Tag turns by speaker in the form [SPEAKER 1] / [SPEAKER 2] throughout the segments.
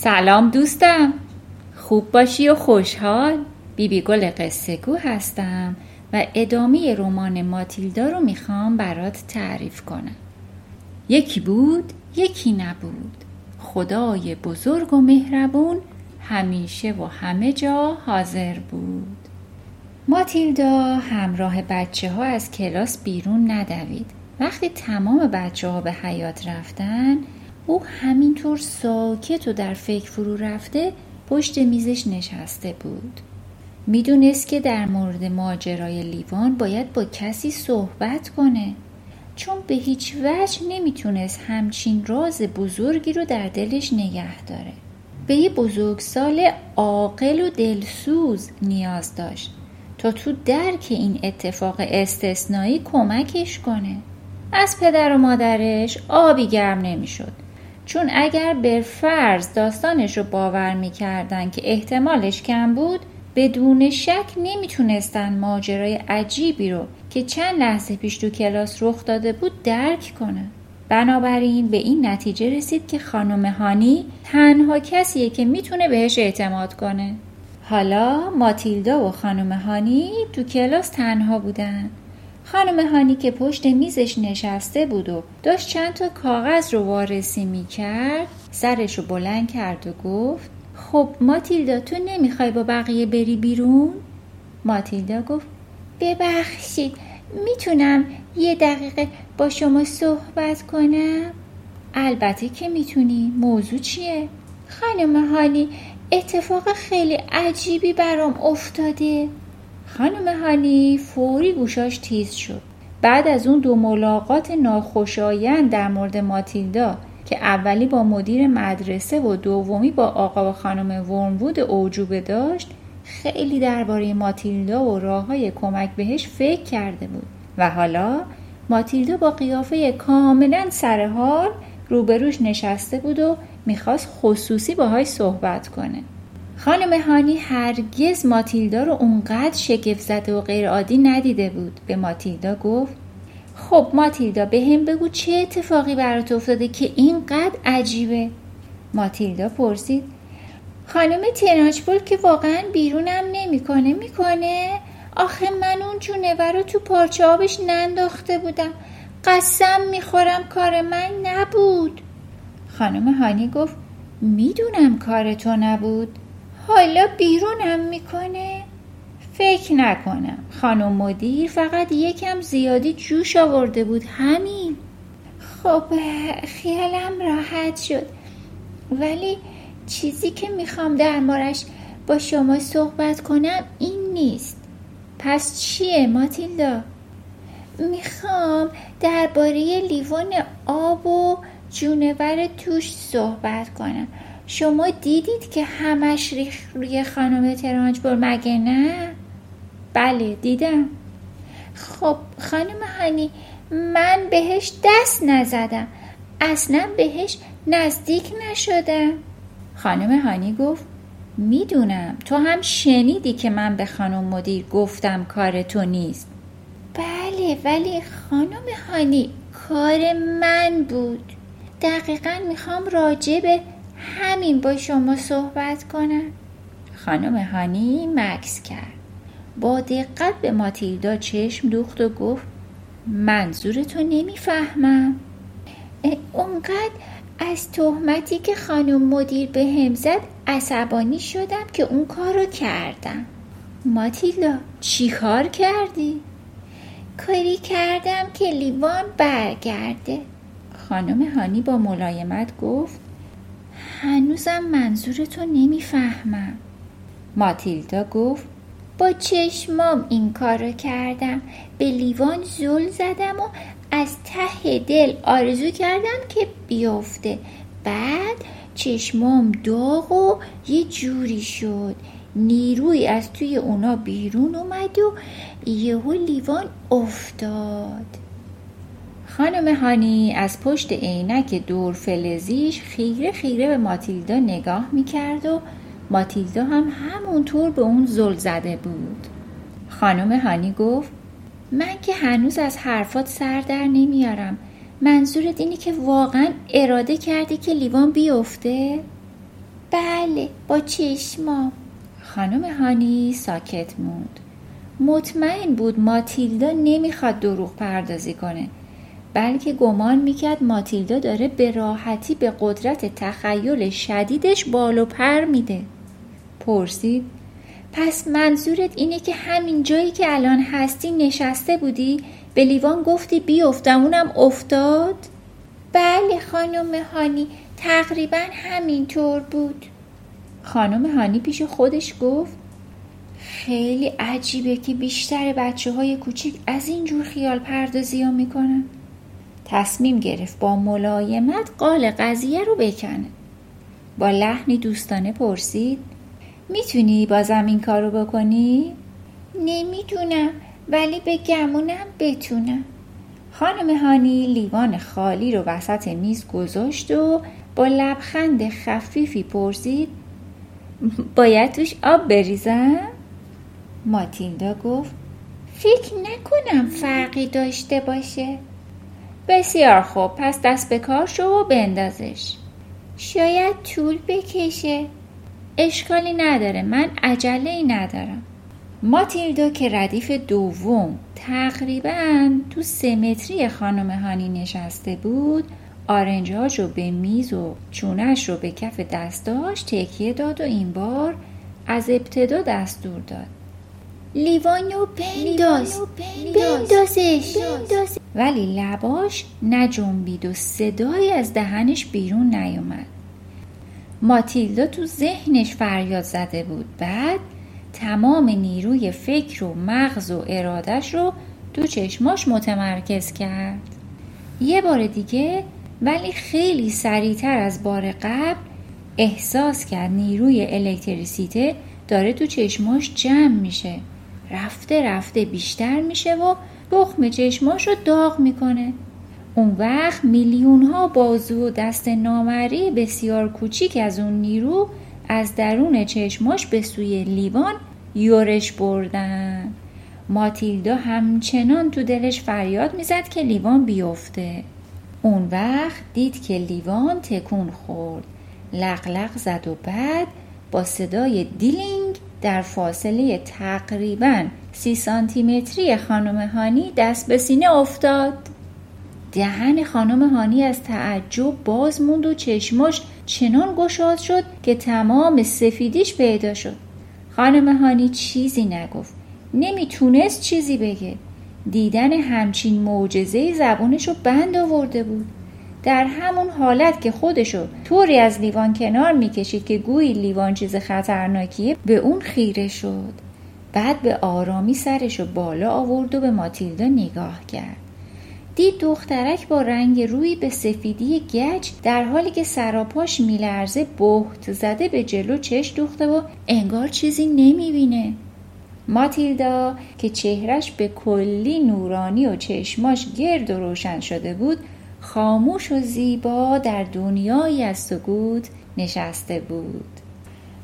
[SPEAKER 1] سلام دوستم. خوب باشی و خوشحال. بیبی گل قصه گو هستم و ادامه رمان ماتیلدا رو می‌خوام برات تعریف کنم. یکی بود یکی نبود. خدای بزرگ و مهربون همیشه و همه جا حاضر بود. ماتیلدا همراه بچه ها از کلاس بیرون ندوید. وقتی تمام بچه ها به حیات رفتن او همینطور ساکت و در فکر فرو رفته پشت میزش نشسته بود. می‌دونست که در مورد ماجرای لیوان باید با کسی صحبت کنه. چون به هیچ وجه نمی‌تونست همچین راز بزرگی رو در دلش نگه داره. به یه بزرگسال عاقل و دلسوز نیاز داشت تا تو درک این اتفاق استثنایی کمکش کنه. از پدر و مادرش آبی گرم نمی‌شد. چون اگر به فرض داستانش رو باور می‌کردن که احتمالش کم بود بدون شک نمی‌تونستن ماجرای عجیبی رو که چند لحظه پیش تو کلاس رخ داده بود درک کنه بنابراین به این نتیجه رسید که خانم هانی تنها کسیه که می‌تونه بهش اعتماد کنه. حالا ماتیلدا و خانم هانی تو کلاس تنها بودن. خانم هانی که پشت میزش نشسته بود و داشت چند تا کاغذ رو وارسی می‌کرد سرش رو بلند کرد و گفت خب ماتیلدا تو نمی‌خوای با بقیه بری بیرون؟ ماتیلدا گفت ببخشید می‌تونم یه دقیقه با شما صحبت کنم؟ البته که می‌تونی موضوع چیه؟ خانم هانی اتفاق خیلی عجیبی برام افتاده خانم هانی فوری گوشاش تیز شد. بعد از اون دو ملاقات ناخوشایند در مورد ماتیلدا که اولی با مدیر مدرسه و دومی با آقا و خانم ورموود اوجوبه داشت خیلی درباره ماتیلدا و راه های کمک بهش فکر کرده بود. و حالا ماتیلدا با قیافه کاملا سرحال روبروش نشسته بود و می‌خواست خصوصی باهاش صحبت کنه. خانم هانی هرگز ماتیلدا رو اونقدر شگفت زده و غیرعادی ندیده بود. به ماتیلدا گفت خب ماتیلدا به هم بگو چه اتفاقی برات افتاده که اینقدر عجیبه؟ ماتیلدا پرسید خانم تناچبول که واقعا بیرونم نمی‌کنه می‌کنه؟ آخه من اون جونور رو تو پارچه آبش ننداخته بودم. قسم می‌خورم کار من نبود. خانم هانی گفت می‌دونم کار تو نبود. حالا بیرونم می‌کنه. فکر نکنم. خانم مدیر فقط یکم زیادی جوش آورده بود. همین. خب خیالم راحت شد. ولی چیزی که می‌خوام دربارش با شما صحبت کنم این نیست. پس چیه ماتیلدا؟ می‌خوام درباره لیوان آب و جونور توش صحبت کنم. شما دیدید که همش ریخ روی خانم ترانجبر مگه نه؟ بله دیدم. خب خانم هانی من بهش دست نزدم. اصلا بهش نزدیک نشدم. خانم هانی گفت می‌دونم. تو هم شنیدی که من به خانم مدیر گفتم کار تو نیست. بله ولی خانم هانی کار من بود. دقیقا می‌خوام راجع به همین با شما صحبت کنم. خانم هانی مکس کرد. با دقت به ماتیلدا چشم دوخت و گفت منظور تو نمی‌فهمم اونقدر از تهمتی که خانم مدیر به هم زد عصبانی شدم که اون کار رو کردم. ماتیلدا چی کار کردی؟ کاری کردم که لیوان برگرده. خانم هانی با ملایمت گفت هنوزم منظور تو نمی‌فهمم. ماتیلدا گفت با چشمام این کار رو کردم. به لیوان زل زدم و از ته دل آرزو کردم که بیفته. بعد چشمام داغ و یه جوری شد. نیروی از توی اونا بیرون اومد و یهو لیوان افتاد. خانم هانی از پشت عینک دور فلزیش خیره خیره به ماتیلدا نگاه می‌کرد و ماتیلدا هم همونطور به اون زل زده بود. خانم هانی گفت من که هنوز از حرفات سر در نمیارم. منظورت اینه که واقعا اراده کردی که لیوان بیفته؟ بله با چشمام. خانم هانی ساکت موند. مطمئن بود ماتیلدا نمی‌خواد دروغ پردازی کنه. بلکه گمان می‌کرد ماتیلدا داره به راحتی به قدرت تخیل شدیدش بالو پر میده. پرسید پس منظورت اینه که همین جایی که الان هستی نشسته بودی به لیوان گفتی بیفتم اونم افتاد؟ بله خانم هانی تقریبا همینطور بود. خانم هانی پیش خودش گفت خیلی عجیبه که بیشتر بچه های کوچیک از این جور خیال پردازی ها می‌کنن. تصمیم گرفت با ملایمت قال قضیه رو بکنه با لحنی دوستانه پرسید می‌تونی بازم این کار رو بکنی؟ نمی‌دونم ولی به گمونم بتونم خانم هانی لیوان خالی رو وسط میز گذاشت و با لبخند خفیفی پرسید باید توش آب بریزم؟ ماتیلدا گفت فکر نکنم فرقی داشته باشه بسیار خوب پس دست به کار شو و بندازش. شاید طول بکشه. اشکالی نداره من عجله ای ندارم. ماتیلدا که ردیف دوم تقریبا تو سه متری خانم هانی نشسته بود آرنجاش رو به میز و چونش رو به کف دستاش تکیه داد و این بار از ابتدا دستور داد. لیوانو بنداز. بندازش. ولی لباش نجنبید و صدایی از دهنش بیرون نیومد. ماتیلدا تو ذهنش فریاد زده بود. بعد تمام نیروی فکر و مغز و ارادش رو تو چشماش متمرکز کرد. یه بار دیگه ولی خیلی سریعتر از بار قبل احساس کرد نیروی الکتریسیته داره تو چشماش جمع میشه. رفته رفته بیشتر میشه و تخم چشماش رو داغ می‌کنه. اون وقت میلیون ها بازو و دست نامرئی بسیار کوچیک از اون نیرو از درون چشماش به سوی لیوان یورش بردن. ماتیلدا همچنان تو دلش فریاد می‌زد که لیوان بیفته. اون وقت دید که لیوان تکون خورد. لق‌لق زد و بعد با صدای دیلینگ در فاصله تقریبا سی سانتیمتری خانم هانی دست به سینه افتاد. دهن خانم هانی از تعجب باز موند و چشماش چنان گشاد شد که تمام سفیدیش پیدا شد. خانم هانی چیزی نگفت. نمی‌تونست چیزی بگه. دیدن همچین معجزه زبونش رو بند آورده بود. در همون حالت که خودشو طوری از لیوان کنار می‌کشید که گویی لیوان چیز خطرناکیه به اون خیره شد. بعد به آرامی سرشو بالا آورد و به ماتیلدا نگاه کرد. دید دخترک با رنگ روی به سفیدی گچ در حالی که سراپاش میلرزه بهت زده به جلو چش دوخته و انگار چیزی نمی‌بینه. ماتیلدا که چهرش به کلی نورانی و چشماش گرد و روشن شده بود خاموش و زیبا در دنیایی از سکوت نشسته بود.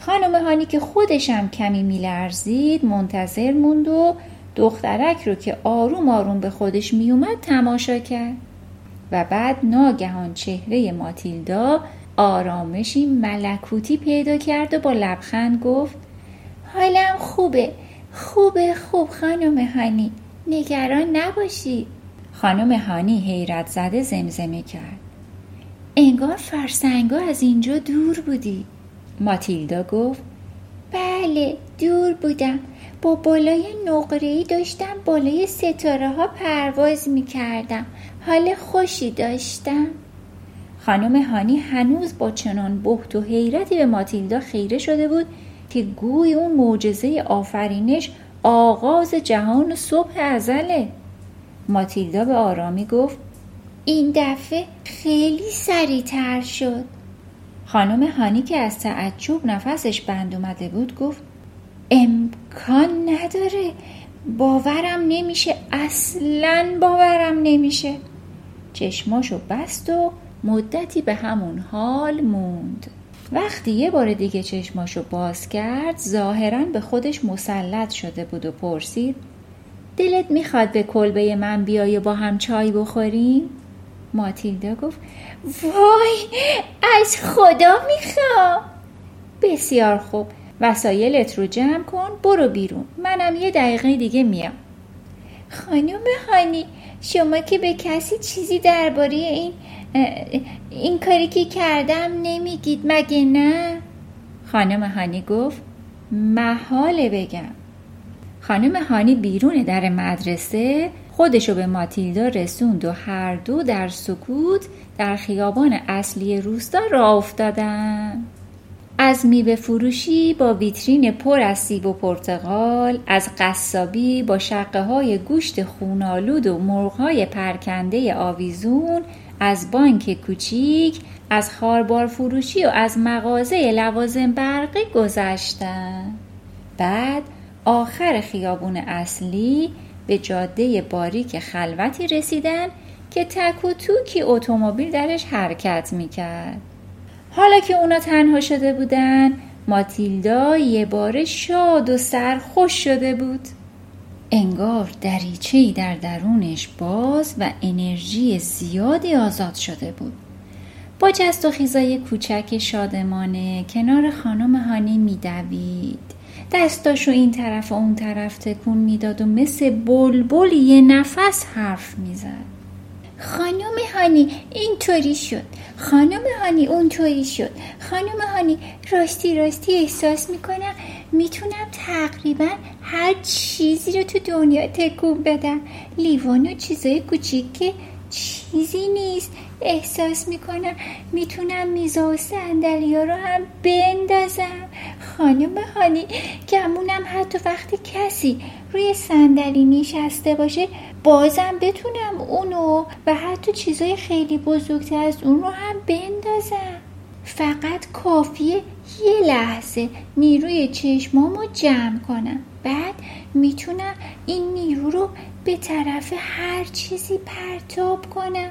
[SPEAKER 1] خانم هانی که خودشم کمی میلرزید منتظر موند و دخترک رو که آروم آروم به خودش میومد تماشا کرد و بعد ناگهان چهره ماتیلدا آرامشی ملکوتی پیدا کرد و با لبخند گفت حالم خوبه خوبه خوب خانم هانی نگران نباشید خانم هانی حیرت زده زمزمه کرد. انگار فرسنگا از اینجا دور بودی. ماتیلدا گفت بله دور بودم. با بالای نقره‌ای داشتم بالای ستاره ها پرواز می کردم حال خوشی داشتم. خانم هانی هنوز با چنان بحت و حیرتی به ماتیلدا خیره شده بود که گوی اون معجزه آفرینش آغاز جهان و صبح ازله. ماتیلدا به آرامی گفت این دفعه خیلی سریعتر شد. خانم هانی که از تعجب نفسش بند اومده بود گفت امکان نداره باورم نمیشه اصلا باورم نمیشه. چشماشو بست و مدتی به همون حال موند. وقتی یه بار دیگه چشماشو باز کرد ظاهرا به خودش مسلط شده بود و پرسید دلت می‌خواد به کلبه من بیای با هم چای بخوریم؟ ماتیلدا گفت وای از خدا می‌خوام. بسیار خوب وسایلت رو جمع کن برو بیرون. منم یه دقیقه دیگه میام. خانم هانی شما که به کسی چیزی درباره این این کاری که کردم نمیگید مگه نه؟ خانم هانی گفت محاله بگم. خانم هانی بیرون در مدرسه خودشو به ماتیلدا رسوند و هر دو در سکوت در خیابان اصلی روستا راه افتادن. از میوه فروشی با ویترین پر از سیب و پرتقال از قصابی با شقه های گوشت خونالود و مرغ پرکنده آویزون از بانک کوچیک از خاربار فروشی و از مغازه لوازم برقی گذشتن. بعد آخر خیابون اصلی به جاده باریک خلوتی رسیدن که تک و توکی اتومبیل درش حرکت می‌کرد. حالا که اونا تنها شده بودن ماتیلدا یه بار شاد و سرخوش شده بود. انگار دریچهی در درونش باز و انرژی زیادی آزاد شده بود. با جست و خیزای کوچک شادمانه کنار خانم هانی میدوید. دستاشو این طرف و اون طرف تکون می‌داد و مثل بلبل یه نفس حرف می‌زد. خانم هانی اینطوری شد. خانم هانی اونطوری شد. خانم هانی راستی راستی احساس می‌کنم می‌تونم تقریبا هر چیزی رو تو دنیا تکون بدم. لیوان و چیزای کوچیک که چیزی نیست. احساس می‌کنم می‌تونم میزا و سندلیا رو هم بندازم. خانم هانی گمونم حتی وقتی کسی روی صندلی نشسته باشه بازم بتونم اونو و حتی چیزای خیلی بزرگتر از اون رو هم بندازم. فقط کافیه یه لحظه نیروی چشمامو جمع کنم. بعد می‌تونم این نیرو رو به طرف هر چیزی پرتاب کنم.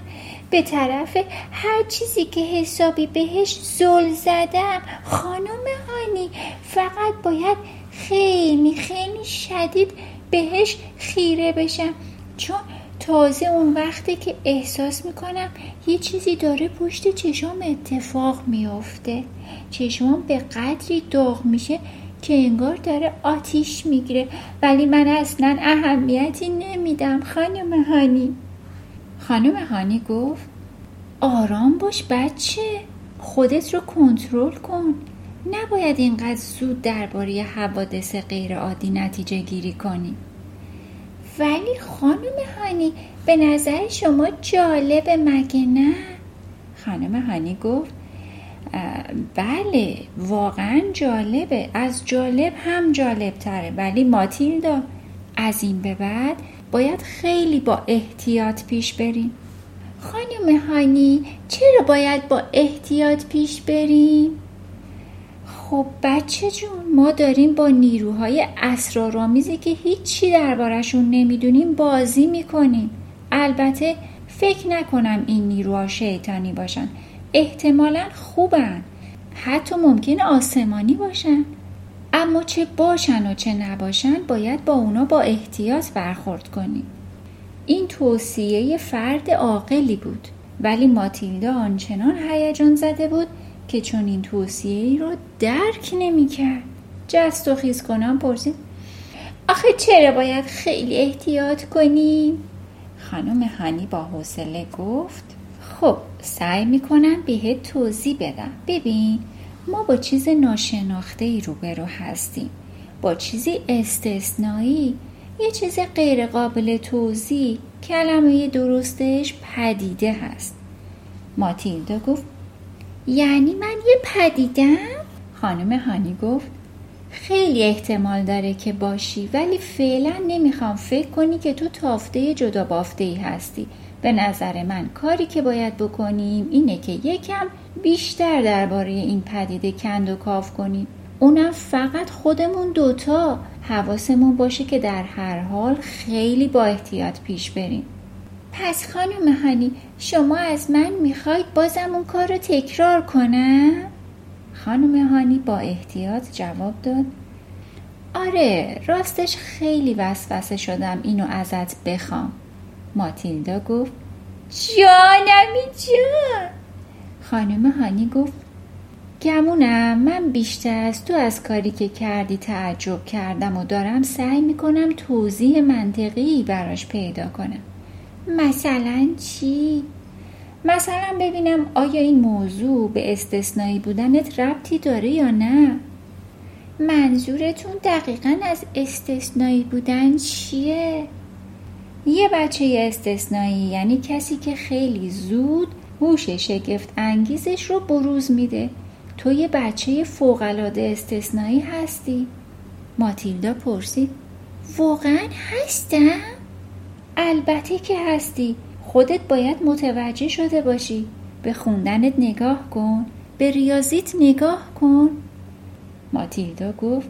[SPEAKER 1] به طرف هر چیزی که حسابی بهش زل زدم خانم هانی فقط باید خیلی خیلی شدید بهش خیره بشم. چون تازه اون وقتی که احساس می‌کنم یه چیزی داره پشت چشام اتفاق میافته. چشمام به قدری داغ میشه که انگار داره آتیش می‌گیره. ولی من اصلا اهمیتی نمیدم خانم هانی. خانم هانی گفت آرام باش بچه خودت رو کنترل کن. نباید اینقدر زود درباره حوادث غیر عادی نتیجه گیری کنی. ولی خانم هانی به نظر شما جالبه مگه نه؟ خانم هانی گفت بله واقعا جالبه. از جالب هم جالب تره ولی ماتیلدا از این به بعد باید خیلی با احتیاط پیش بریم. خانم هانی چرا باید با احتیاط پیش بریم؟ خب بچه جون ما داریم با نیروهای اسرارآمیزی که هیچی دربارشون نمی‌دونیم بازی می‌کنیم. البته فکر نکنم این نیروها شیطانی باشن. احتمالا خوبن. حتی ممکن آسمانی باشن. اما چه باشن و چه نباشن باید با اونا با احتیاط برخورد کنیم. این توصیه فرد عاقلی بود ولی ماتیلدا آنچنان هیجان زده بود که چون این توصیه ای رو درک نمی‌کرد جست و خیز کنم پرسید آخه چرا باید خیلی احتیاط کنیم؟ خانم هانی با حوصله گفت خب سعی می‌کنم بهت توضیح بدم. ببین ما با چیز ناشناخته ای روبرو هستیم. با چیزی استثنایی یه چیز غیر قابل توضیح کلمه درستش پدیده هست. ماتیلدا گفت یعنی من یه پدیدم؟ خانم هانی گفت خیلی احتمال داره که باشی ولی فعلا نمی‌خوام فکر کنی که تو تافته جدا بافته ای هستی. به نظر من کاری که باید بکنیم اینه که یکم بیشتر درباره این پدیده کند و کاف کنیم. اونم فقط خودمون دوتا حواسمون باشه که در هر حال خیلی با احتیاط پیش بریم. پس خانم هانی شما از من می‌خواید بازم اون کار رو تکرار کنم؟ خانم هانی با احتیاط جواب داد. آره راستش خیلی وسوسه شدم اینو ازت بخوام. ماتیلدا گفت جانمی جان! خانم هانی گفت گمونم من بیشتر از تو از کاری که کردی تعجب کردم و دارم سعی می‌کنم توضیح منطقی براش پیدا کنم مثلا چی؟ مثلا ببینم آیا این موضوع به استثنایی بودنت ربطی داره یا نه؟ منظورتون دقیقا از استثنایی بودن چیه؟ یه بچه استثنایی یعنی کسی که خیلی زود هوش شگفت انگیزش رو بروز میده. تو یه بچه فوقالعاده استثنایی هستی. ماتیلدا پرسید. واقعا هستم؟ البته که هستی. خودت باید متوجه شده باشی. به خوندنت نگاه کن. به ریاضیت نگاه کن. ماتیلدا گفت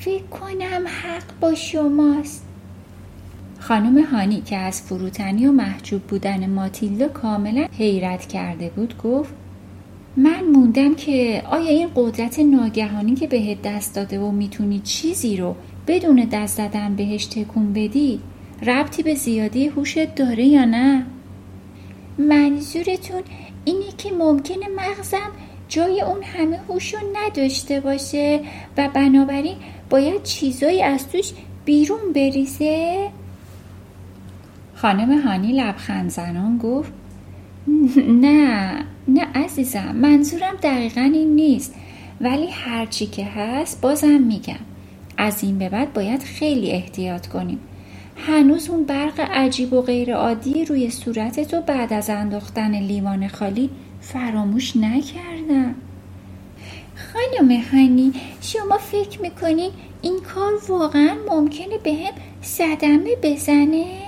[SPEAKER 1] فکر کنم حق با شماست. خانم هانی که از فروتنی و محجوب بودن ماتیلدا کاملا حیرت کرده بود گفت من موندم که آیا این قدرت ناگهانی که بهت دست داده و می‌تونی چیزی رو بدون دست زدن بهش تکون بدی ربطی به زیادی هوشت داره یا نه؟ منظورتون اینه که ممکنه مغزم جای اون همه هوش رو نداشته باشه و بنابراین باید چیزایی از توش بیرون بریزه؟ خانم هانی لبخند زنان گفت نه نه عزیزم منظورم دقیقا این نیست ولی هرچی که هست بازم میگم. از این به بعد باید خیلی احتیاط کنیم. هنوز اون برق عجیب و غیر عادی روی صورت تو بعد از انداختن لیوان خالی فراموش نکردم. خانم هنی شما فکر می‌کنین این کار واقعا ممکنه به هم صدمه بزنه؟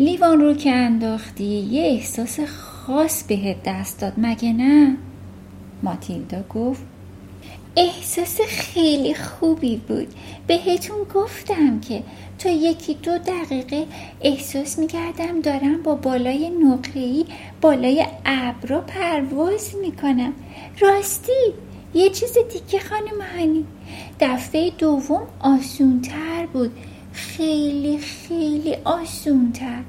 [SPEAKER 1] لیوان رو که انداختی یه احساس خاص بهت دست داد. مگه نه؟ ماتیلدا گفت احساس خیلی خوبی بود. بهتون گفتم که تا یکی دو دقیقه احساس می‌کردم دارم با بالای نقره‌ای بالای ابرا پرواز می‌کنم. راستی یه چیز دیگه خانم هانی. دفعه دوم آسونتر بود. خیلی خیلی آسونتر.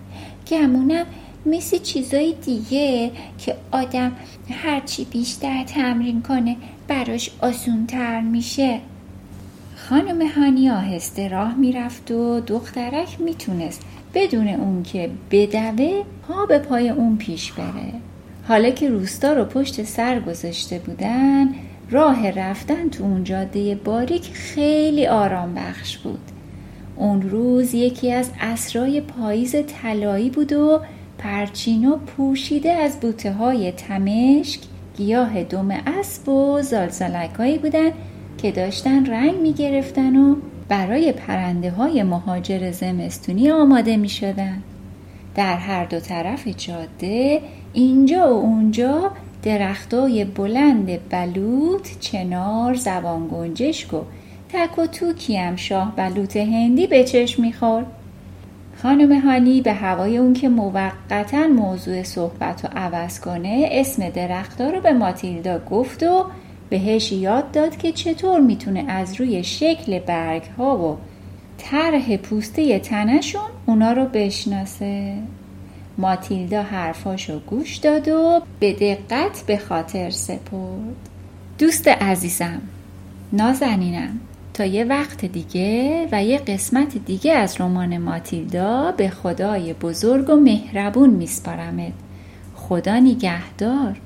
[SPEAKER 1] گمونم مثل چیزای دیگه که آدم هرچی بیشتر تمرین کنه براش آسونتر میشه. خانم هانی آهسته راه می‌رفت و دخترک می‌تونست بدون اون که بدوه پا به پای اون پیش بره. حالا که روستا رو پشت سر گذاشته بودن راه رفتن تو اون جاده باریک خیلی آرام بخش بود. اون روز یکی از اسرای پاییز طلایی بود و پرچینو پوشیده از بوته های تمشک گیاه دم اسب و زالزالکایی بودن که داشتن رنگ می گرفتن و برای پرنده های مهاجر زمستونی آماده می شدن. در هر دو طرف جاده اینجا و اونجا درختای بلند بلوط، چنار، زبان گنجشک و تک و توکی هم شاه بلوط هندی به چشم می‌خورد. خانم هانی به هوای اون که موقتا موضوع صحبت رو عوض کنه اسم درختها رو به ماتیلدا گفت و بهش یاد داد که چطور می‌تونه از روی شکل برگ ها و طرح پوسته تنشون اونا رو بشناسه. ماتیلدا حرفاشو گوش داد و به دقت به خاطر سپرد. دوست عزیزم نازنینم. تا یه وقت دیگه و یه قسمت دیگه از رمان ماتیلدا به خدای بزرگ و مهربون میسپارمت. خدا نگهدار.